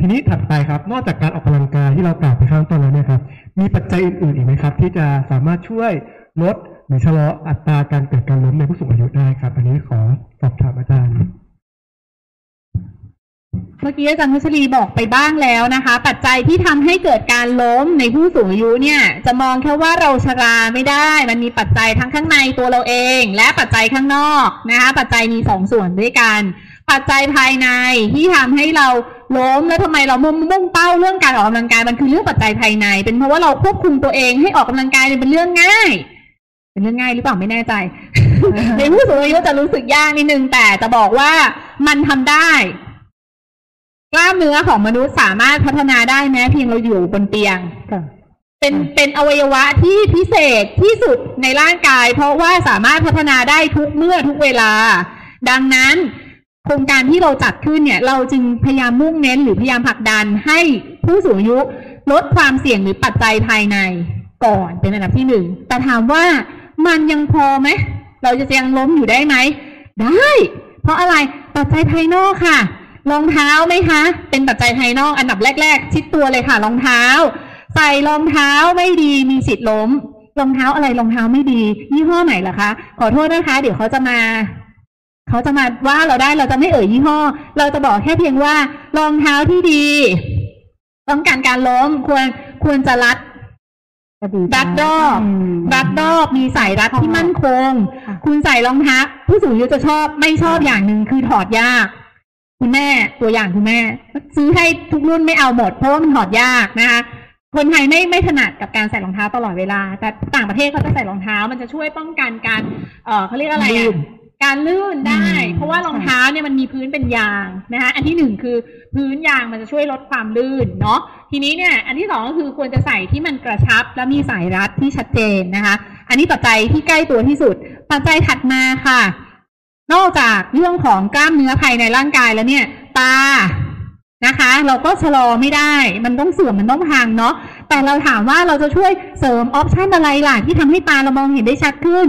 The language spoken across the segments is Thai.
ทีนี้ถัดไปครับ นอกจากการออกกำลังกายที่เรากล่าวไปข้างต้นแล้วเนี่ยครับ มีปัจจัยอื่นๆอีกไหมครับ ที่จะสามารถช่วยลดหรือชะลออัตราการเกิดการล้มในผู้สูงอายุได้ครับ อันนี้ขอสอบถามอาจารย์ มื่อกี้อาจารย์พัชรีบอกไปบ้างแล้วนะคะ ปัจจัยที่ทำให้เกิดการล้มในผู้สูงอายุเนี่ย จะมองแค่ว่าเราชราไม่ได้ มันมีปัจจัยทั้งข้างในตัวเราเอง และปัจจัยข้างนอกนะคะ ปัจจัยมีสองส่วนด้วยกัน ปัจจัยภายในที่ทำให้เราล้มแล้วทำไมเรามุ่งมุ่งเป้าเรื่องการออกกำลังกายมันคือเรื่องปัจจัยภายใน เป็นเพราะว่าเราควบคุมตัวเองให้ออกกำลังกายเนี่ยเป็นเรื่องง่ายเป็นเรื่องง่ายหรือเปล่าไม่แน่ใจในผู้สูงอายุจะรู้สึกยากนิดนึงแต่จะบอกว่ามันทำได้ กล้ามเนื้อของมนุษย์สามารถพัฒนาได้แม้เพียงเราอยู่บนเตียงค่ะเป็นเป็นอวัยวะที่พิเศษที่สุดในร่างกาย เพราะว่าสามารถพัฒนาได้ทุกเมื่อทุกเวลา ดังนั้นโครงการที่เราจัดขึ้นเนี่ย เราจึงพยายามมุ่งเน้นหรือพยายามผลักดันให้ผู้สูงอายุลดความเสี่ยงหรือปัจจัยภายในก่อนเป็นอันดับที่หนึ่งแต่ถามว่ามันยังพอไหมเราจะยังล้มอยู่ได้ไหมได้ เพราะอะไรปัจจัยภายนอกค่ะ รองเท้าไหมคะ เป็นปัจจัยภายนอกอันดับแรก ๆ ชิดตัวเลยค่ะ รองเท้า ใส่รองเท้าไม่ดีมีสิทธิ์ล้ม รองเท้าอะไรรองเท้าไม่ดี ยี่ห้อไหนล่ะคะ ขอโทษนะคะ เดี๋ยวเขาจะมา เขาจะมาว่าเราได้เราจะไม่เอ่ยยี่ห้อ เราจะบอกแค่เพียงว่ารองเท้าที่ดี ต้องการการล้มควรควรจะรัดรัดรอบรัดรอบมีสายรัดที่มั่นคงค่ะคุณใส่รองเท้าผู้สูงอายุจะชอบไม่ชอบอย่างหนึ่งคือถอดยาก คุณแม่ตัวอย่างคุณแม่ ซื้อให้ทุกรุ่นไม่เอาหมดเพราะว่ามันถอดยากนะคะคนไทยไม่ไม่ถนัดกับการใส่รองเท้าตลอดเวลา แต่ต่างประเทศเขาจะใส่รองเท้า มันจะช่วยป้องกันการ เอ่อเขาเรียกอะไรลื่อะนการลื่นได้อืมเพราะว่ารองเท้าเนี่ยมันมีพื้นเป็นยางนะคะอันที่หนึ่งคือพื้นยางมันจะช่วยลดความลื่นเนาะทีนี้เนี่ย อันที่สองก็คือควรจะใส่ที่มันกระชับ และมีสายรัดที่ชัดเจนนะคะ อันนี้ปัจจัยที่ใกล้ตัวที่สุด ปัจจัยถัดมาค่ะ นอกจากเรื่องของกล้ามเนื้อภายในร่างกายแล้วเนี่ย ตานะคะ เราก็ชะลอไม่ได้ มันต้องเสื่อมมันต้องพังเนาะแต่เราถามว่าเราจะช่วยเสริมออปชันอะไรล่ะที่ทำให้ตาเรามองเห็นได้ชัดขึ้น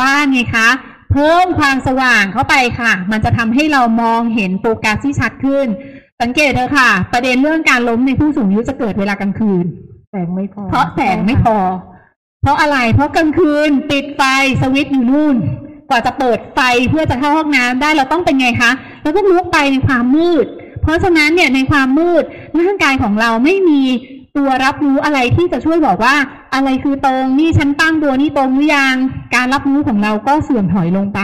บ้านไงคะ เพิ่มความสว่างเข้าไปค่ะ มันจะทำให้เรามองเห็นโฟกัสที่ชัดขึ้น สังเกตเถอะค่ะ ประเด็นเรื่องการล้มในผู้สูงอายุจะเกิดเวลากลางคืนแสงไม่พอเพราะแสงไม่พอ เพราะอะไรเพราะกลางคืน ปิดไฟสวิตช์อยู่นู่น กว่าจะเปิดไฟเพื่อจะเข้าห้องน้ำได้เราต้องเป็นไงคะเราต้องลุกไปในความมืด เพราะฉะนั้นเนี่ยในความมืดร่างกายของเราไม่มีตัวรับรู้อะไรที่จะช่วยบอกว่า อะไรคือตรงนี่ฉันตั้งตัวนี่ตรงหรือยังการรับรู้ของเราก็เสื่อมถอยลงไป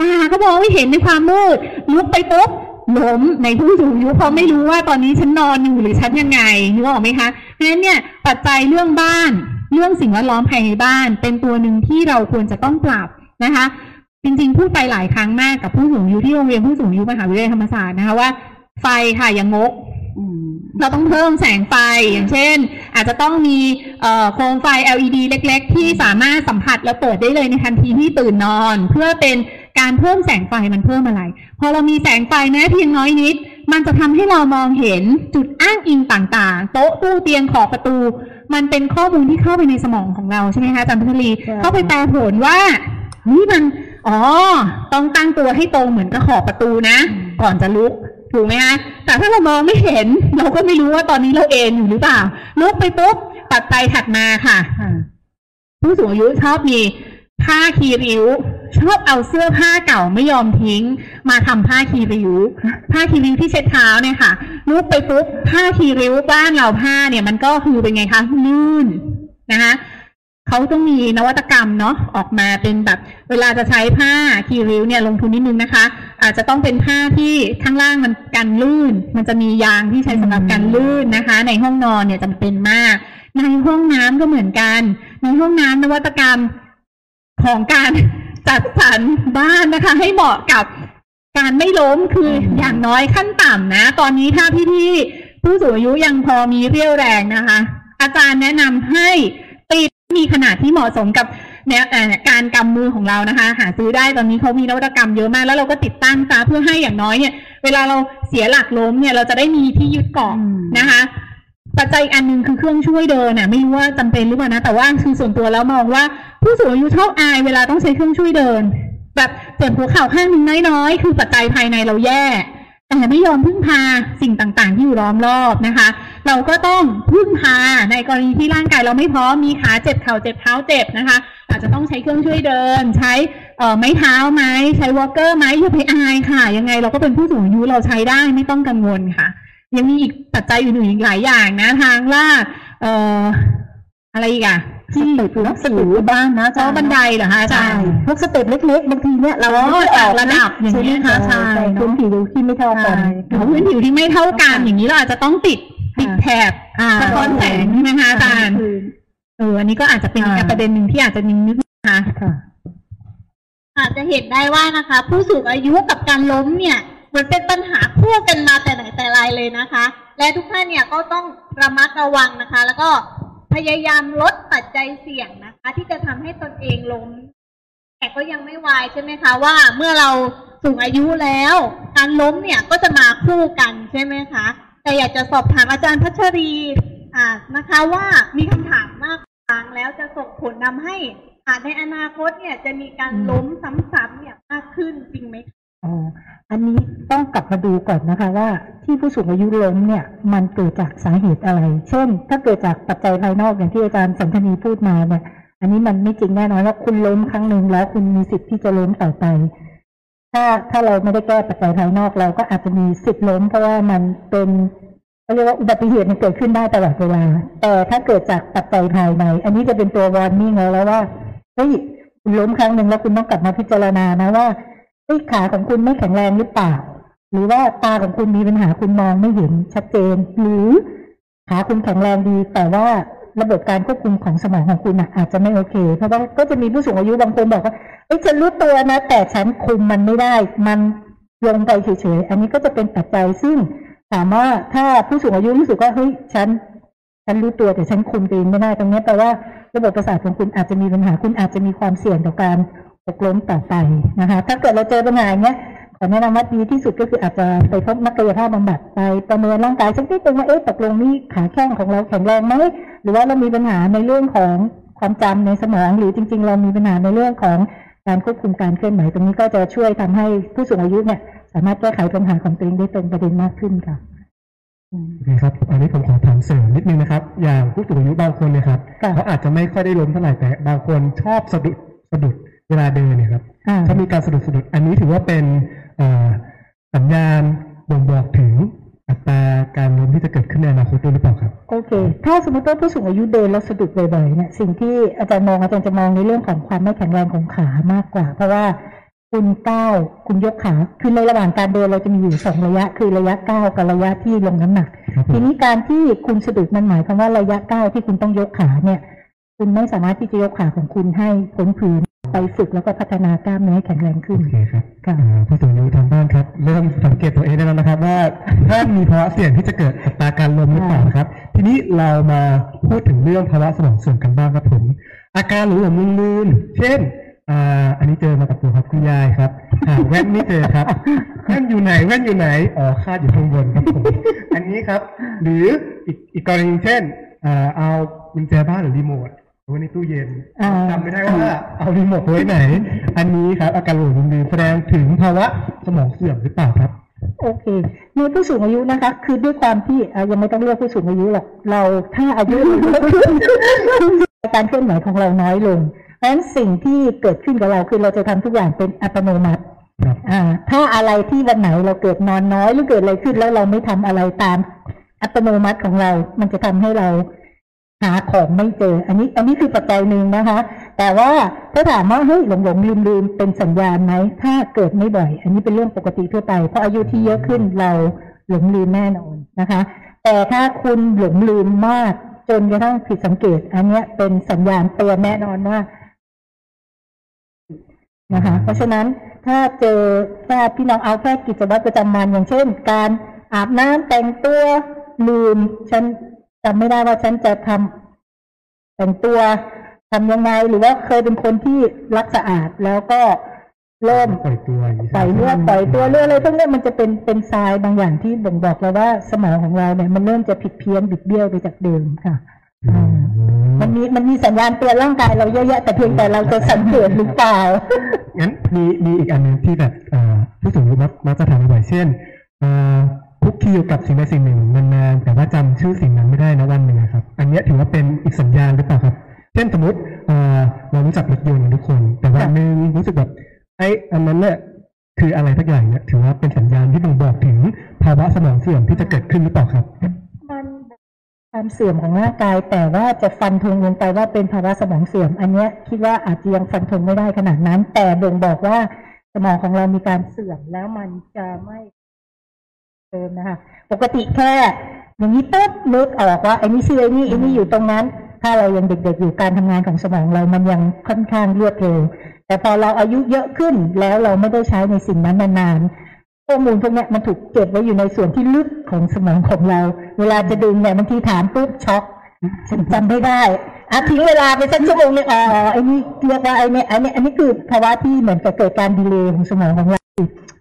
ตาก็มองไม่เห็นในความมืดลุกไปปุ๊บล้มในผู้สูงอายุเพราะไม่รู้ว่าตอนนี้ฉันนอนอยู่หรือฉันยังไงนึกออกไหมคะเพราะฉะนั้นเนี่ยปัจจัยเรื่องบ้าน เรื่องสิ่งแวดล้อมภายในบ้าน เป็นตัวหนึ่งที่เราควรจะต้องปรับนะคะ จริงๆพูดไปหลายครั้งมากกับผู้สูงอายุที่โรงเรียนผู้สูงอายุมหาวิทยาลัยธรรมศาสตร์นะคะว่าไฟค่ะอย่างงกอืมเราต้องเพิ่มแสงไฟอย่างเช่น อาจจะต้องมีเอ่อโคมไฟ LED เล็ก ๆ ที่สามารถสัมผัสและเปิดได้เลยในทันทีที่ตื่นนอน เพื่อเป็นการเพิ่มแสงไฟมันเพิ่มอะไร พอเรามีแสงไฟแม้เพียงน้อยนิด มันจะทำให้เรามองเห็นจุดอ้างอิงต่างๆ โต๊ะตู้เตียงขอบประตู มันเป็นข้อมูลที่เข้าไปในสมองของเราใช่ไหมคะอาจารย์พัชรีใช่เข้าไปแปลผลว่านี่มัน อ๋อ ต้องตั้งตัวให้ตรงเหมือนกับขอบประตูนะ ก่อนจะลุก ถูกไหมคะแต่ถ้าเรามองไม่เห็น เราก็ไม่รู้ว่าตอนนี้เราเอนอยู่หรือเปล่า ลุกไปปุ๊บ ปัดใจถัดมาค่ะค่ะ ผู้สูงอายุชอบมีผ้าคีริ้ว ชอบเอาเสื้อผ้าเก่าไม่ยอมทิ้ง มาทำผ้าคีริ้ว ผ้าคีริ้วที่เช็ดเท้าเนี่ยค่ะ ลุกไปปุ๊บผ้าคีริ้วบ้านเราผ้าเนี่ย มันก็คือเป็นไงคะลื่นนะคะ เขาต้องมีนวัตกรรมเนาะออกมาเป็นแบบ เวลาจะใช้ผ้าคีริ้วเนี่ยลงทุนนิดนึงนะคะ อาจจะต้องเป็นผ้าที่ข้างล่างมันกันลื่น มันจะมียางที่ใช้สำหรับกันลื่นนะคะ ในห้องนอนเนี่ยจำเป็นมาก ในห้องน้ำก็เหมือนกัน ในห้องน้ำนวัตกรรมของการจัดสรรบ้านนะคะ ให้เหมาะกับการไม่ล้มคืออย่างน้อยขั้นต่ำนะ ตอนนี้ถ้าพี่ๆผู้สูงอายุยังพอมีเรี่ยวแรงนะคะ อาจารย์แนะนำให้ มีขนาดที่เหมาะสมกับแนวเอ่อการกำมือของเรานะคะ หาซื้อได้ตอนนี้เขามีนวัตกรรมเยอะมาก แล้วเราก็ติดตั้งซะเพื่อให้อย่างน้อยเนี่ย เวลาเราเสียหลักล้มเนี่ยเราจะได้มีที่ยึดเกาะอืมนะคะปัจจัยอีกอันหนึ่งคือเครื่องช่วยเดินน่ะไม่รู้ว่าจำเป็นหรือเปล่านะแต่ว่าคือส่วนตัวแล้วมองว่า ผู้สูงอายุชอบอายเวลาต้องใช้เครื่องช่วยเดิน แบบปวดหัวเข่าข้างหนึ่งน้อยๆคือปัจจัยภายในเราแย่แต่ไม่ยอมพึ่งพาสิ่งต่างๆ ที่อยู่ล้อมรอบนะคะ เราก็ต้องพึ่งพาในกรณีที่ร่างกายเราไม่พร้อมมีขาเจ็บเข่าเจ็บเท้าเจ็บนะคะ อาจจะต้องใช้เครื่องช่วยเดิน ใช้เอ่อไม้เท้าไหมใช้วอลเกอร์ไหมอย่าไปอายค่ะ ยังไงเราก็เป็นผู้สูงอายุเราใช้ได้ไม่ต้องกังวลค่ะ ยังมีอีกปัจจัยอื่นๆอีกหลายอย่างนะทางลาดเอ่ออะไรอีกอะที่ step หนังสือบ้านนะอาเจ้าจารย์บันไดเหรอคะอาจาใช่พวก step เล็กๆบางทีเนี่ยเราอ๋อไม่ได้ออกระดับอย่างนี้ค่ะใช่ใช่พื้นผิวที่ไม่เท่ากันหรือพื้นผิวที่ไม่เท่ากันอย่างนี้เราอาจจะต้องติด ติดแถบอ่าสะท้อนแสงใช่ไหมคะอาจารย์คือเอออันนี้ก็อาจจะเป็นอีกอ่าประเด็นหนึ่งที่อาจจะนินึกนะคะค่ะอาจจะเห็นได้ว่านะคะ ผู้สูงอายุกับการล้มเนี่ยมันเป็นปัญหาคู่กันมาแต่ไหนแต่ไรเลยนะคะ และทุกท่านเนี่ยก็ต้องระมัดระวังนะคะ แล้วก็พยายามลดปัจจัยเสี่ยงนะคะ ที่จะทำให้ตนเองล้ม แต่ก็ยังไม่วายใช่ไหมคะว่าเมื่อเราสูงอายุแล้ว การล้มเนี่ยก็จะมาคู่กันใช่ไหมคะ แต่อยากจะสอบถามอาจารย์พัชรีอ่านะคะว่ามีคำถามมากครั้งแล้วจะส่งผลทำให้อาจในอนาคตเนี่ยจะมีการล้มซ้ำๆเนี่ยมากขึ้นจริงไหมคะอ๋ออันนี้ต้องกลับมาดูก่อนนะคะว่าที่ผู้สูงอายุล้มเนี่ยมันเกิดจากสาเหตุอะไร เช่น ถ้าเกิดจากปัจจัยภายนอกอย่างที่อาจารย์สันทนีพูดมาเนี่ย อันนี้มันไม่จริงแน่นอนว่าคุณล้มครั้งหนึ่งแล้วคุณมีสิทธิ์ที่จะล้มต่อไป ถ้าถ้าเราไม่ได้แก้ปัจจัยภายนอกเราก็อาจจะมีสิทธิ์ล้ม เพราะว่ามันเป็นเขาเรียกว่าอุบัติเหตุมันเกิดขึ้นได้ตลอดเวลา แต่ถ้าเกิดจากปัจจัยภายใน อันนี้จะเป็นตัววอร์นิ่งแล้วว่าเฮ้ยคุณล้มครั้งหนึ่งแล้วคุณต้องกลับมาพิจารณานะว่าเอ้ยขาของคุณไม่แข็งแรงหรือเปล่า หรือว่าตาของคุณมีปัญหาคุณมองไม่เห็นชัดเจน หรือขาคุณแข็งแรงดีแต่ว่า ระบบการควบคุมของสมองของคุณน่ะอาจจะไม่โอเค เพราะว่าก็จะมีผู้สูงอายุบางคนบอกว่าเอ้ฉันรู้ตัวนะ แต่ฉันคุมมันไม่ได้ มันลงไปเฉยๆอันนี้ก็จะเป็นปัจจัยซึ่งถามว่าถ้าผู้สูงอายุรู้สึกว่าเฮ้ยฉันฉันรู้ตัวแต่ฉันคุมตัวเองไม่ได้ตรงนี้แปลว่าระบบประสาทของคุณอาจจะมีปัญหาคุณอาจจะมีความเสี่ยงต่อการตกล้มต่อไปนะคะ ถ้าเกิดเราเจอปัญหาอย่างเงี้ยขอแนะนำว่าดีที่สุดก็คืออาจจะไปพบนักกายภาพบำบัดไปประเมินร่างกายสักนิดนึงว่าเอ๊ะตกลงนี่ขาแข้งของเราแข็งแรงไหม หรือว่าเรามีปัญหาในเรื่องของความจำในสมอง หรือจริง ๆ เรามีปัญหาในเรื่องของการควบคุมการเคลื่อนไหวตรงนี้ก็จะช่วยทำให้ผู้สูงอายุเนี่ย สามารถแก้ไขปัญหาของตัวเองได้ตรงประเด็นมากขึ้นค่ะอืมโอเคครับ อันนี้ผมขอถามเสริมนิดนึงนะครับ อย่างผู้สูงอายุบางคนเนี่ยครับค่ะเขาอาจจะไม่ค่อยได้ล้มเท่าไหร่แต่บางคนชอบสะดุดสะดุดเวลาเดินเนี่ยครับอ่าถ้ามีการสะดุดสะดุดอันนี้ถือว่าเป็นเอ่อสัญญาณบ่งบอกถึง อัตราการล้มที่จะเกิดขึ้นในอนาคตด้วยหรือเปล่าครับ โอเค ถ้าสมมติว่าผู้สูงอายุเดินแล้วสะดุดบ่อยๆเนี่ยสิ่งที่อาจารย์มองอาจารย์จะมองในเรื่องของความไม่แข็งแรงของขามากกว่า เพราะว่าคุณก้าวคุณยกขาคือในระหว่างการเดินเราจะมีอยู่สองระยะ คือระยะก้าวกับระยะที่ลงน้ำหนักครับผมทีนี้การที่คุณสะดุดมันหมายความว่าระยะก้าวที่คุณต้องยกขาเนี่ย คุณไม่สามารถที่จะยกขาของคุณให้พ้นพื้น ไปฝึกแล้วก็พัฒนากล้ามเนื้อให้แข็งแรงขึ้นโอเคครับค่ะอ่าผู้สูงอายุทางบ้านครับ เริ่มสังเกตตัวเองได้แล้วนะครับ ว่าท่านมีภาวะเสี่ยงที่จะเกิดอัตราการล้มหรือเปล่าครับ ทีนี้เรามาพูดถึงเรื่องภาวะสมองเสื่อมกันบ้างครับผมอาการหลงหลงลืมลืมๆเช่นอ่าอันนี้เจอมากับตัวครับคุณยายครับหาแว่นไม่เจอครับแว่นอยู่ไหนแว่นอยู่ไหนอ๋อคาดอยู่ข้างบนครับผมอันนี้ครับ หรืออีกอีกกรณีเช่นอ่าเอากุญแจบ้านหรือรีโมท ไว้ในตู้เย็นอ่า จำไม่ได้ว่าเอารีโมทไว้ไหน อันนี้ครับอาการหลงลืมๆแสดงถึงภาวะสมองเสื่อมหรือเปล่าครับ โอเค ในผู้สูงอายุนะคะ คือด้วยความที่อะยังไม่ต้องเรียกผู้สูงอายุหรอกเราถ้าอายุเราเยอะขึ้นการเคลื่อนไหวของเราน้อยลงเพราะฉะนั้นสิ่งที่เกิดขึ้นกับเราคือเราจะทำทุกอย่างเป็นอัตโนมัติครับ อ่า ถ้าอะไรที่วันไหนเราเกิดนอนน้อยหรือเกิดอะไรขึ้นแล้วเราไม่ทำอะไรตามอัตโนมัติของเรา มันจะทำให้เรา หาของไม่เจอ อันนี้ อันนี้คือปัจจัยหนึ่งนะคะ แต่ว่าถ้าถามว่าเฮ้ยหลงหลงลืมลืมเป็นสัญญาณไหมถ้าเกิดไม่บ่อย อันนี้เป็นเรื่องปกติทั่วไป เพราะอายุที่เยอะขึ้นเราหลงลืมแน่นอนนะคะ แต่ถ้าคุณหลงลืมมากจนกระทั่งผิดสังเกต อันเนี้ยเป็นสัญญาณเตือนแน่นอนว่านะคะ เพราะฉะนั้นถ้าเจอแค่พี่น้องเอาแค่กิจวัตรประจำวันอย่างเช่น การอาบน้ำแต่งตัวลืมฉัน จำไม่ได้ว่าฉันจะทำแต่งตัวทำยังไง หรือว่าเคยเป็นคนที่รักสะอาดแล้วก็เริ่มปล่อยตัวอย่างนี้ปล่อยเลือดปล่อยตัวเลือดอะไรพวกเนี้ยมันจะเป็นเป็นทรายบางอย่างที่บ่งบอกเราว่าสมองของเราเนี่ยมันเริ่มจะผิดเพี้ยนบิดเบี้ยวไปจากเดิมค่ะอืมมันมีมันมีสัญญาณเตือนร่างกายเราเยอะแยะแต่เพียงแต่เราจะสังเกตหรือเปล่างั้นมีมีอีกอันหนึ่งที่แบบเอ่อผู้สูงอายุมักมักจะถามบ่อยๆเช่น เอ่อคุกคีอยู่กับสิ่งใดสิ่งหนึ่งนานๆแต่ว่าจำชื่อสิ่งนั้นไม่ได้นะวันหนึ่งอะครับ อันเนี้ยถือว่าเป็นอีกสัญญาณหรือเปล่าครับ เช่นสมมติเอ่อเรารู้จักรถยนต์ทุกคน แต่วันหนึ่งรู้สึกแบบไอ้อันนั้นเนี่ยคืออะไรทักอย่างเนี่ยถือว่าเป็นสัญญาณที่บ่งบอกถึงภาวะสมองเสื่อมที่จะเกิดขึ้นหรือเปล่าครับมันความเสื่อมของร่างกาย แต่ว่าจะฟันธงลงไปว่าเป็นภาวะสมองเสื่อม อันเนี้ยคิดว่าอาจจะยังฟันธงไม่ได้ขนาดนั้น แต่บ่งบอกว่าสมองของเรามีการเสื่อมแล้วมันจะไม่ เดิมนะคะปกติแค่อย่างนี้ปุ๊บนึกออกว่าไอ้นี่ชื่อไอ้นี่ไอ้นี่อยู่ตรงนั้น ถ้าเรายังเด็กๆอยู่การทำงานของสมองเรามันยังค่อนข้างรวดเร็วแต่พอเราอายุเยอะขึ้นแล้วเราไม่ได้ใช้ในสิ่งนั้นนานๆข้อมูลพวกนี้มันถูกเก็บไว้อยู่ในส่วนที่ลึกของสมองของเรา เวลาจะดึงเนี่ยบางทีถามปุ๊บช็อกฉันจำไม่ได้อะทิ้งเวลาไปสักชั่วโมงหนึงอ๋อไอ้นี่เรียกว่าไอ้นี่ไอ้นี่อันนี้คือภาวะที่เหมือนกับเกิดการดีเลย์ของสมองของเรา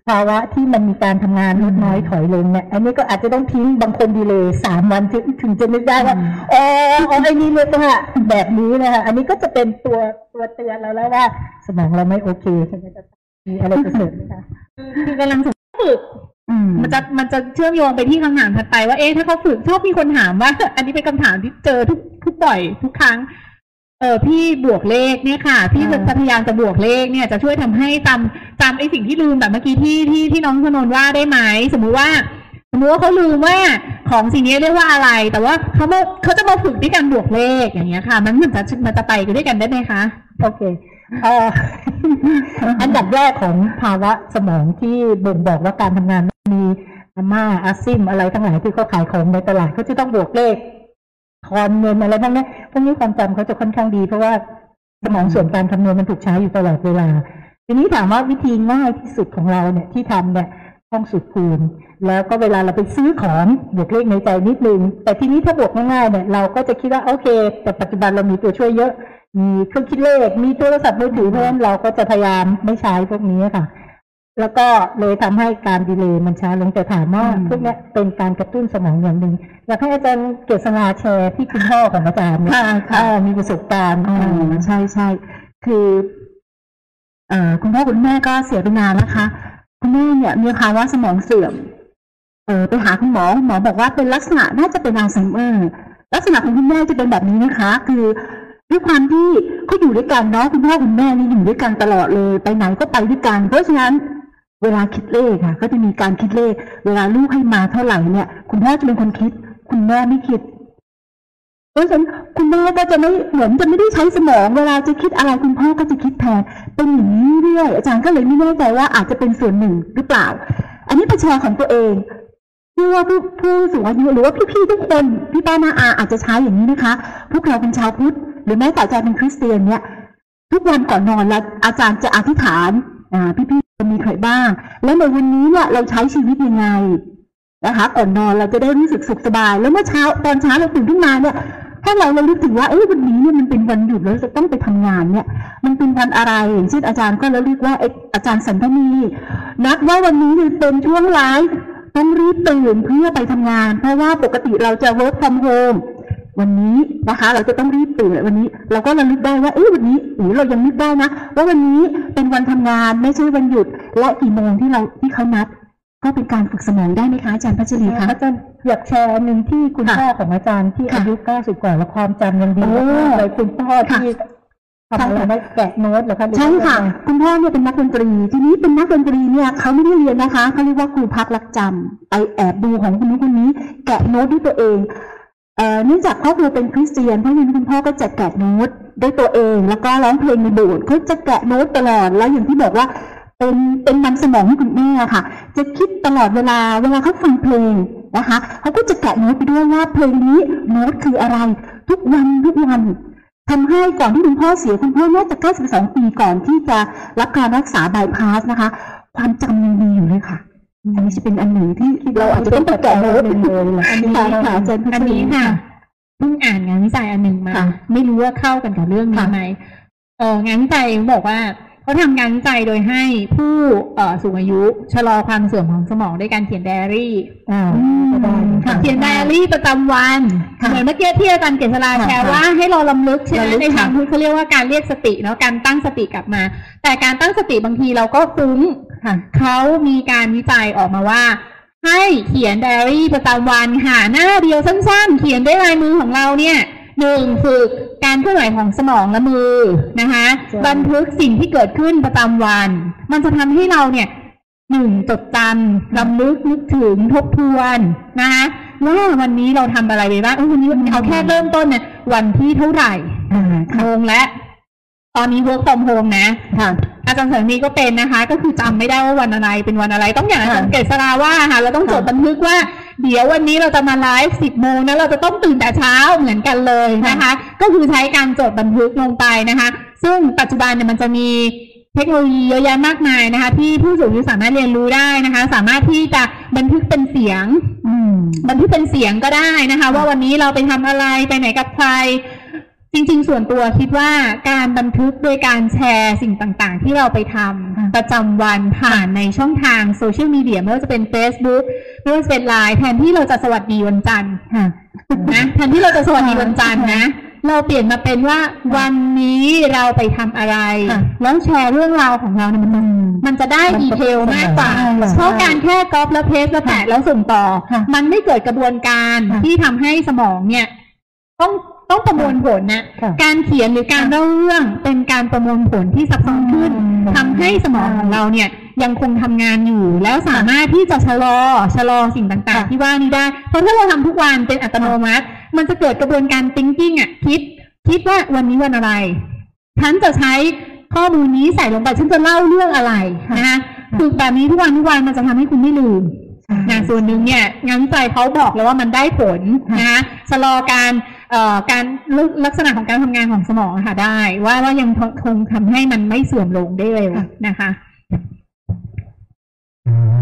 ภาวะที่มันมีการทำงานลดน้อยถอยลงเนี่ยอันนี้ก็อาจจะต้องทิ้งบางคนดีเลยสามวันถึงถึงจะนึกได้ว่าอ๋ออ๋อไอ้นี่เลยว่าแบบนี้นะคะอันนี้ก็จะเป็นตัวตัวเตือนเราแล้วว่า สมองเราไม่โอเคใช่ไหมจะมีอะไรจะเสริมไหมคะคือกำลังฝึกอืมมันจะมันจะเชื่อมโยงไปที่คำถามถัดไปว่าเอ๊ะถ้าเขาฝึกชอบมีคนถามว่า อันนี้เป็นคำถามที่เจอทุกทุกบ่อยทุกครั้ง เออพี่บวกเลขเนี่ยค่ะ พี่จะพยายามจะบวกเลขเนี่ยจะช่วยทำให้จำจำไอ้สิ่งที่ลืมแบบเมื่อกี้ที่ที่ที่น้องธนนว่าได้ไหมสมมุติว่า สมมติว่าเขาลืมว่าของสิ่งนี้เรียกว่าอะไร แต่ว่าเขาเขาจะมาฝึกด้วยการบวกเลขอย่างเงี้ยค่ะ มันมันจะมันจะไปกันด้วยกันได้ไหมคะโอเคอ่อันดับแรกของภาวะสมองที่บ่งบอกว่าการทำงานมีอาม่าอาซิมอะไรทั้งหลายที่เขาขายของในตลาดเขาจะต้องบวกเลข ทอนเงินอะไรพวกนี้พวกนี้ความจำเขาจะค่อนข้างดี เพราะว่าสมองส่วนการคำนวณมันถูกใช้อยู่ตลอดเวลา ทีนี้ถามว่าวิธีง่ายที่สุดของเราเนี่ยที่ทำเนี่ยท่องสูตรคูณ แล้วก็เวลาเราไปซื้อของบวกเลขในใจนิดนึง แต่ทีนี้ถ้าบวกง่ายๆเนี่ยเราก็จะคิดว่าโอเค แต่ปัจจุบันเรามีตัวช่วยเยอะ มีเครื่องคิดเลข มีโทรศัพท์มือถือเพราะฉะนั้นเราก็จะพยายามไม่ใช้พวกนี้ค่ะ แล้วก็เลยทำให้การดีเลย์มันช้าลงแต่ถามว่าอืมพวกเนี้ยเป็นการกระตุ้นสมองอย่างหนึ่งอยากให้อาจารย์เกษราแชร์ที่คุณพ่อของอาจารย์เนี่ยค่ะค่ะอ่ามีประสบการณ์อ๋อใช่ใช่คือเอ่อคุณพ่อคุณแม่ก็เสียไปนานนะคะ คุณแม่เนี่ยมีภาวะสมองเสื่อมเออไปหาคุณหมอคุณหมอบอกว่าเป็นลักษณะน่าจะเป็นอัลไซเมอร์ลักษณะของคุณแม่จะเป็นแบบนี้นะคะ คือด้วยความที่เขาอยู่ด้วยกันเนาะคุณพ่อคุณแม่นี่อยู่ด้วยกันตลอดเลย ไปไหนก็ไปด้วยกันเพราะฉะนั้น เวลาคิดเลขค่ะ ก็จะมีการคิดเลข เวลาลูกให้มาเท่าไหร่เนี่ย คุณพ่อจะเป็นคนคิด คุณแม่ไม่คิดเพราะฉะนั้นคุณแม่ก็จะไม่เหมือนจะไม่ได้ใช้สมอง เวลาจะคิดอะไรคุณพ่อก็จะคิดแทนเป็นอย่างนี้เรื่อยอาจารย์ก็เลยไม่แน่ใจว่าอาจจะเป็นส่วนหนึ่งหรือเปล่า อันนี้เป็นแชร์ของตัวเองที่ว่าผู้ผู้สูงอายุหรือว่าพี่ๆทุกคนพี่ป้านาอาอาจจะใช้อย่างนี้นะคะ พวกเราเป็นชาวพุทธหรือแม้แต่อาจารย์เป็นคริสเตียนเนี่ย ทุกวันก่อนนอนแล้วอาจารย์จะอธิษฐานอ่าพี่ๆ มีใครบ้าง แล้วในวันนี้เนี่ยเราใช้ชีวิตยังไงนะคะก่อนนอนเราจะได้รู้สึกสุขสบาย แล้วเมื่อเช้าตอนเช้าเราตื่นขึ้นมาเนี่ยถ้าเราเราลึกถึงว่าเอ้ยวันนี้เนี่ยมันเป็นวันหยุดแล้วจะต้องไปทำงานเนี่ย มันเป็นวันอะไรอย่างเช่นอาจารย์ก็ระลึกว่าอาจารย์สันทนีนัดว่าวันนี้เนี่ยเป็นช่วงไลฟ์ต้องรีบตื่นเพื่อไปทำงาน เพราะว่าปกติเราจะ work from home วันนี้นะคะ เราจะต้องรีบตื่นวันนี้ เราก็ระลึกได้ว่าเอ้ยวันนี้หรือเรายังนึกได้นะว่าวันนี้เป็นวันทำงานไม่ใช่วันหยุด และกี่โมงที่เราที่เขานัด ก็เป็นการฝึกสมองได้ไหมคะอาจารย์พัชรีคะอาจารย์อยากแชร์อันหนึ่งที่คุณค่ะพ่อของอาจารย์ที่ค่ะอายุ90กว่าแล้วความจำยังดีโอ้มากๆเลยคุณพ่อที่ทำอะไรใช่ค่ะนะแกะโน้ตเหรอคะหรือใช่ค่ะว่าคุณพ่อเนี่ยเป็นนักดนตรี ทีนี้เป็นนักดนตรีเนี่ยเขาไม่ได้เรียนนะคะเขาเรียกว่าครูพักรักจำไปแอบดูของคนนู้นคนนี้ แกะโน้ตด้วยตัวเอง เนื่องจากครอบครัวเป็นคริสเตียนเพราะฉะนั้นคุณพ่อก็จะแกะโน้ตด้วยตัวเอง แล้วก็ร้องเพลงในโบสถ์เขาจะแกะโน้ตตลอดแล้วอย่างที่บอกว่าเป็นเป็นมันสมองของคุณแม่ค่ะ จะคิดตลอดเวลาเวลาเขาฟังเพลงนะคะเขาก็จะแกะโน้ตไปด้วยว่าเพลงนี้โน้ตคืออะไร ทุกวันทุกวันทำให้ก่อนที่คุณพ่อเสียคุณพ่อน่าจะ92ปีก่อนที่จะรับการรักษาบายพาสนะคะ ความจำยังดีอยู่เลยค่ะ อันนี้จะเป็นอันหนึ่งที่เราอาจจะต้องไปแกะโน้ตเป็นเลยเหรออันนี้ค่ะอาจารย์พัชรีอันนี้ค่ะเพิ่งอ่านงานวิจัยอันหนึ่งมาค่ะไม่รู้ว่าเข้ากันกับเรื่องนี้ค่ะไหมเอองานวิจัยบอกว่าเขาทำการวิจัยโดยให้ผู้เอ่อสูงอายุชะลอความเสื่อมของสมองด้วยการเขียนไดอารี่อ่าก็ได้หมือค่ะนเขียนไดอารี่ประจำวันค่ะเหมือนเมื่อกี้ที่อาจารย์เกษราค่ะแชร์ว่าให้เราลำลึกใช่ไหมระลึกในทางค่ะพุทธเขาเรียกว่าการเรียกสติเนาะการตั้งสติกลับมา แต่การตั้งสติบางทีเราก็ฟุ้ง ค่ะเขามีการวิจัยออกมาว่า ให้เขียนไดอารี่ประจำวันค่ะหน้าเดียวสั้นๆ เขียนด้วยลายมือของเราเนี่ยหนึ่งฝึกการเคลื่อนไหวของสมองและมือนะคะใช่บันทึกสิ่งที่เกิดขึ้นประจำวัน มันจะทำให้เราเนี่ยหนึ่งจดจำรำลึกนึกถึงทบทวนนะคะว่าวันนี้เราทำอะไรไปบ้างเอ้ยวันนี้เอาแค่เริ่มต้นเนี่ยวันที่เท่าไหร่อ่าค่ะงงและ ตอนนี้ work from home นะค่ะ อาจารย์เสรีก็เป็นนะคะ ก็คือจำไม่ได้ว่าวันอะไรเป็นวันอะไร ต้องอย่างอาจารย์ค่ะเกษราว่าค่ะเราต้องจดค่ะบันทึกว่าเดี๋ยววันนี้เราจะมาไลฟ์สิบโมงนะเราจะต้องตื่นแต่เช้าเหมือนกันเลยนะคะ ก็คือใช้การจดบันทึกลงไปนะคะ ซึ่งปัจจุบันเนี่ยมันจะมีเทคโนโลยีเยอะแยะมากมายนะคะ ที่ผู้สูงอายุสามารถเรียนรู้ได้นะคะ สามารถที่จะบันทึกเป็นเสียงอืมบันทึกเป็นเสียงก็ได้นะคะ ว่าวันนี้เราไปทำอะไรไปไหนกับใคร จริงๆ ส่วนตัวคิดว่าการบันทึกโดยการแชร์สิ่งต่างๆ ที่เราไปทำค่ะประจำวันผ่านในช่องทางโซเชียลมีเดียไม่ว่าจะเป็น Facebook ไม่ว่าจะเป็นไลน์แทนที่เราจะสวัสดีวันจันทร์ค่ะนะแทนที่เราจะสวัสดีวันจันทร์นะ เราเปลี่ยนมาเป็นว่าวันนี้เราไปทำอะไรค่ะแล้วแชร์เรื่องราวของเราเนี่ยมันอืมมันจะได้มันดีจะเทลมากกว่าใช่ค่ะเพราะการแค่ก๊อปแล้วเพสแล้วแปะแล้วส่งต่อค่ะมันไม่เกิดกระบวนการค่ะที่ทำให้สมองเนี่ย ต้อง ต้องประมวลผลนะค่ะการเขียนหรือการเล่าเรื่องเป็นการประมวลผลที่ซับซ้อนขึ้นอืมทำให้สมองของเราเนี่ยยังคงทำงานอยู่ แล้วสามารถที่จะชะลอชะลอสิ่งต่างค่ะๆที่ว่านี้ได้เพราะถ้าเราทำทุกวันเป็นอัตโนมัติ มันจะเกิดกระบวนการ thinking อะคิด คิดว่าวันนี้วันอะไรฉันจะใช้ข้อมูลนี้ใส่ลงไปฉันจะเล่าเรื่องอะไรนะคะฝึกแบบนี้ทุกวันทุกวันมันจะทำให้คุณไม่ลืมงานส่วนหนึ่งเนี่ยงานวิจัยเขาบอกแล้วว่ามันได้ผลนะคะชะลอการเอ่อ การลักษณะของการทำงานของสมองอะค่ะได้ ว่าว่ายังคงทำให้มันไม่เสื่อมลงได้เร็วนะคะอ่า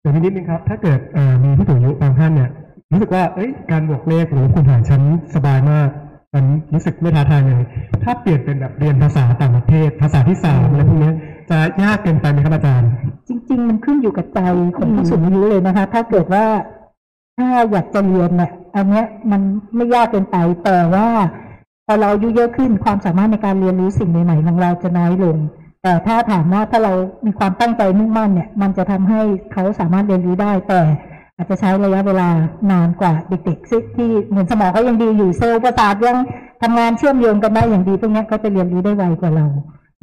เดี๋ยวนิดนึงครับ ถ้าเกิดเอ่อมีผู้สูงอายุบางท่านเนี่ยรู้สึกว่าเอ้ยการบวกเลขหรือคูณหารชั้นสบายมากมันรู้สึกไม่ท้าทายเลย ถ้าเปลี่ยนเป็นแบบเรียนภาษาต่างประเทศ ภาษาที่สามอะไรพวกเนี้ยจะยากเกินไปไหมครับอาจารย์ จริง ๆ มันขึ้นอยู่กับใจของผู้สูงอายุเลยนะคะ ถ้าเกิดว่าถ้าอยากจะเรียนเนี่ย อันเนี้ยมันไม่ยากเกินไปแต่ว่าพอเราอายุเยอะขึ้นความสามารถในการเรียนรู้สิ่งใหม่ๆของเราจะน้อยลง แต่ถ้าถามว่าถ้าเรามีความตั้งใจมุ่งมั่นเนี่ย มันจะทำให้เขาสามารถเรียนรู้ได้แต่อาจจะใช้ระยะเวลานานกว่าเด็กๆซิที่เหมือนสมองเขายังดีอยู่เซลล์ประสาทยังทำงานเชื่อมโยงกันได้อย่างดีพวกนี้เขาจะเรียนรู้ได้ไวกว่าเรา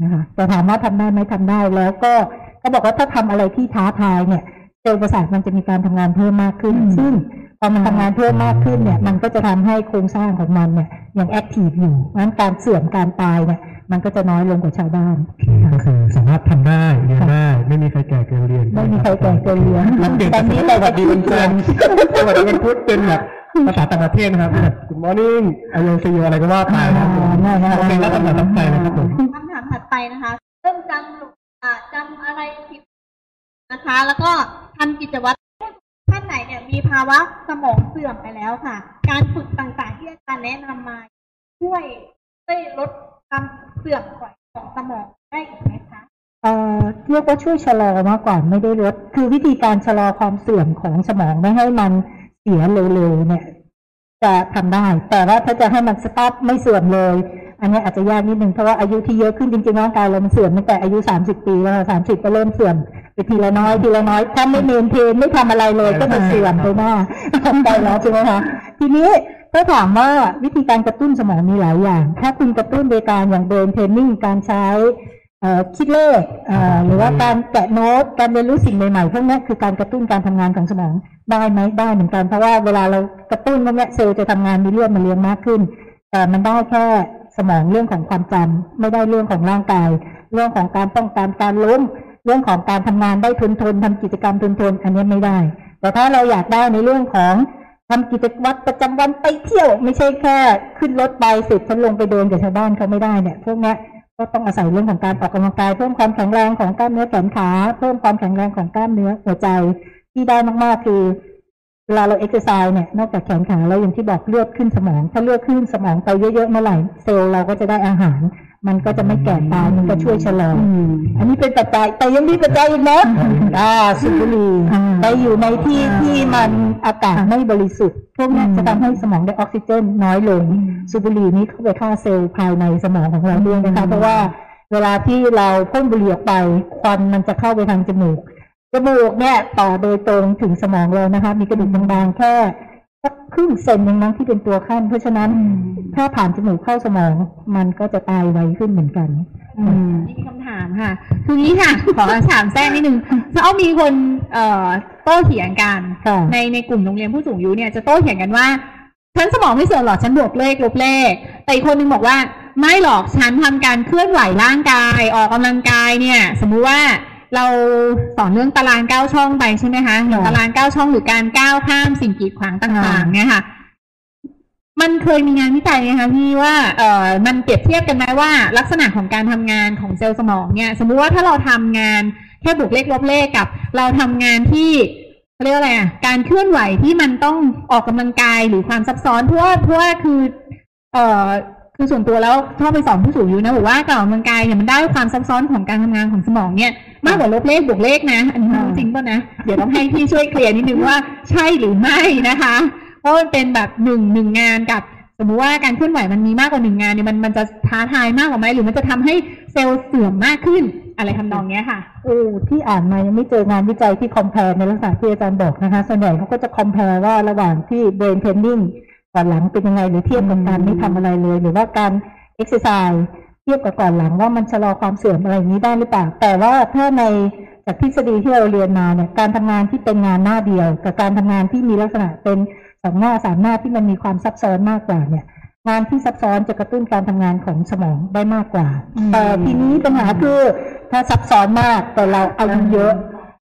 นะคะแต่ถามว่าทำได้ไหมทำได้แล้วก็ก็บอกว่าถ้าทำอะไรที่ท้าทายเนี่ยเซลล์ประสาทมันจะมีการทำงานเพิ่มมากขึ้น ซึ่ง พอมันทำงานเพิ่มมากขึ้นเนี่ย มันก็จะทำให้โครงสร้างของมันเนี่ยยัง active อยู่งั้นการเสื่อมการตายเนี่ยมันก็จะน้อยลงกว่าชาวบ้านก็คือสามารถทำได้เรียนได้ไม่มีใครแก่เกินเรียนไม่มีใครแก่เกินเรียนแล้วเปลี่ยนจากสวัสดีวันจันทร์สวัสดีวันพุธเป็นแบบภาษาต่างประเทศนะครับแบบ Good morning อายเซโยอะไรก็ว่าไปนะครับผมอ่าได้ๆโอเคแล้วคำถามต่อไปนะครับผมคำถามถัดไปนะคะ เริ่มจำอ่าจำอะไรผิดนะคะ แล้วก็ทำกิจวัตรท่านไหนเนี่ย มีภาวะสมองเสื่อมไปแล้วค่ะ การฝึกต่างๆที่อาจารย์แนะนำมาช่วยช่วยลดความเสื่อมของสมองได้อีกไหมคะเอ่อเรียกว่าช่วยชะลอมากกว่าไม่ได้ลดคือวิธีการชะลอความเสื่อมของสมองไม่ให้มันเสียเร็วๆเนี่ย จะทำได้ แต่ว่าถ้าจะให้มันสตาร์ทไม่เสื่อมเลย อันนี้อาจจะยากนิดนึงเพราะว่าอายุที่เยอะขึ้นจริงๆร่างกายเรามันเสื่อมตั้งแต่อายุ 30 ปีแล้วสามสิบก็เริ่มเสื่อมไปทีละน้อยทีละน้อย ถ้าไม่ maintain ไม่ทำอะไรเลยก็จะเสื่อมไปหน้าทำใจแล้วใช่ไหมคะทีนี้ถ้าถามว่าวิธีการกระตุ้นสมองมีหลายอย่าง ถ้าคุณกระตุ้นโดยการอย่าง brain training การใช้เอ่อคิดเลขเอ่อหรือว่าการแกะโน้ตการเรียนรู้สิ่งใหม่ๆพวกนี้คือการกระตุ้นการทำงานของสมองได้ไหมได้เหมือนกันเพราะว่าเวลาเรากระตุ้นพวกนี้เซลล์จะทำงานมีเลือดมาเลี้ยงมากขึ้นแต่มันได้แค่ สมองเรื่องของความจำไม่ได้เรื่องของร่างกาย เรื่องของการป้องกันการล้มเรื่องของการทำงานได้ทนทนทำกิจกรรมทนทนอันนี้ไม่ได้ แต่ถ้าเราอยากได้ในเรื่องของทำกิจวัตรประจำวันไปเที่ยว ไม่ใช่แค่ ขึ้นรถไปเสร็จฉันลงไปเดินกับชาวบ้านเขาไม่ได้เนี่ยพวกนี้ก็ต้องอาศัยเรื่องของการออกกำลังกาย เพิ่มความแข็งแรงของกล้ามเนื้อแขนขา เพิ่มความแข็งแรงของกล้ามเนื้อหัวใจที่ได้มากๆคือ เวลาเราเอ็กซ์ไซส์เนี่ยนอกจากแขนขาแล้วอย่างที่บอกเลือดขึ้นสมอง ถ้าเลือดขึ้นสมองไปเยอะๆเมื่อไหร่เซลล์เราก็จะได้อาหาร มันก็จะไม่แก่ตายมันก็ช่วยชะลอออันนี้เป็นปัจจัยแต่ยังมีปัจจัยอีกนะอ่าสูบบุหรี่อ่าไปอยู่ในที่ที่มันอากาศไม่บริสุทธิ์พวกนี้อืมจะทำให้สมองได้ออกซิเจนน้อยลงสูบบุหรี่นี้เข้าไปฆ่าเซลล์ภายในสมองของเราด้วยนะคะเพราะว่าเวลาที่เราพ่นบุหรี่ออกไปควันมันจะเข้าไปทางจมูก จมูกเนี่ยต่อโดยตรงถึงสมองเรานะคะ มีกระดูกบางๆแค่สักครึ่งเซนยังนั้งที่เป็นตัวขั้น เพราะฉะนั้นถ้าผ่านจมูกเข้าสมอง มันก็จะตายไวขึ้นเหมือนกันอืมนี่มีคำถามค่ะคืองี้ค่ะ ขอถามแทรกนิดนึงจะเอามีคนเอ่อโต้เถียงกันค่ะในในกลุ่มโรงเรียนผู้สูงอายุเนี่ยจะโต้เถียงกันว่าฉันสมองไม่เสื่อมหรอกฉันบวกเลขลบเลข แต่อีกคนนึงบอกว่า ไม่หรอกฉันทำการเคลื่อนไหวร่างกายออกกำลังกายเนี่ย สมมุติว่า เราสอนเรื่องตารางเก้าช่องไปใช่ไหมคะอย่างตารางเก้าช่องหรือการก้าวข้ามสิ่งกีดขวางต่างๆ เนี่ยค่ะ มันเคยมีงานวิจัยนะคะพี่ว่าเอ่อมันเปรียบเทียบกันไหมว่า ลักษณะของการทำงานของเซลล์สมองเนี่ย สมมุติว่าถ้าเราทำงานแค่บวกเลขลบเลขกับ เราทำงานที่เขาเรียกว่าอะไรอะการเคลื่อนไหวที่มันต้องออกกำลังกายหรือความซับซ้อนเพราะว่าเพราะว่าคือ เอ่อ คือส่วนตัวแล้วชอบไปสอนผู้สูงอายุนะบอกว่าการออกกำลังกายเนี่ยมันได้ความซับซ้อนของการทำงานของสมองเนี่ยมากกว่าลบเลขบวกเลขนะ อันนี้จริงป่ะนะ เดี๋ยวต้องให้พี่ช่วย clear นิดนึงว่าใช่หรือไม่นะคะเพราะมันเป็นแบบหนึ่งหนึ่งงานกับสมมุติว่าการเคลื่อนไหวมันมีมากกว่าหนึ่งงานเนี่ยมันมันจะท้าทายมากกว่าไหมหรือมันจะทำให้เซลล์เสื่อมมากขึ้นอะไรทำนองเนี้ยค่ะโอ้ที่อ่านมายังไม่เจองานวิจัยที่ compare ในลักษณะที่อาจารย์บอกนะคะส่วนใหญ่เขาก็จะ compare ว่าระหว่างที่ brain training ก่อนหลังเป็นยังไงหรือเทียบกับการไม่ทำอะไรเลย หรือว่าการเอ็กซ์ไซส์เทียบกับก่อนหลังว่ามันชะลอความเสื่อมอะไรอย่างนี้ได้หรือเปล่า แต่ว่าถ้าในจากทฤษฎีที่เราเรียนมาเนี่ยการทำงานที่เป็นงานหน้าเดียว กับการทำงานที่มีลักษณะเป็นสองหน้าสามหน้าที่มันมีความซับซ้อนมากกว่าเนี่ย งานที่ซับซ้อนจะกระตุ้นการทำงานของสมองได้มากกว่าแต่ทีนี้ปัญหาคือถ้าซับซ้อนมากแต่เราอายุเยอะ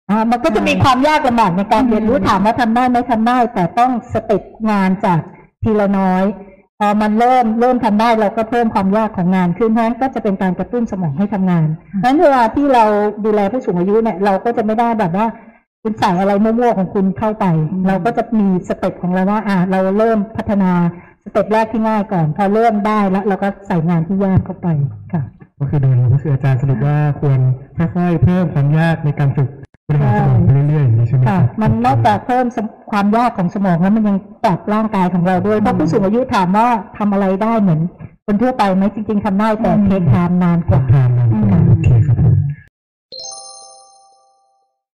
อ่ามันก็จะมีความยากลำบากในการเรียนรู้ถามว่าทำได้ไหมทำได้ แต่ต้อง stepงานจาก ทีละน้อย พอมันเริ่มเริ่มทำได้เราก็เพิ่มความยากของงานขึ้นเพราะฉะนั้นก็จะเป็นการกระตุ้นสมองให้ทำงานเพราะฉะนั้นเวลาที่เราดูแลผู้สูงอายุเนี่ยเราก็จะไม่ได้แบบว่าคุณใส่อะไรมั่วๆของคุณเข้าไป เราก็จะมี step ของเราว่าอ่าเราเริ่มพัฒนา step แรกที่ง่ายก่อน พอเริ่มได้แล้วเราก็ใส่งานที่ยากเข้าไปค่ะ ก็คือโดยรวมก็คืออาจารย์สรุปว่าควรค่อยๆเพิ่มความยากในการฝึก บริหารสมองไปเรื่อยๆอย่างนี้ใช่ไหมคค่ะรับมันนอกจากเพิ่มความยากของสมองแล้วมันยังปรับร่างกายของเราด้วยเพราะผู้สูงอายุถามว่าทำอะไรได้เหมือนคนทั่วไปไหมจริง ๆทำได้แต่เทคไทม์นานกว่าทานน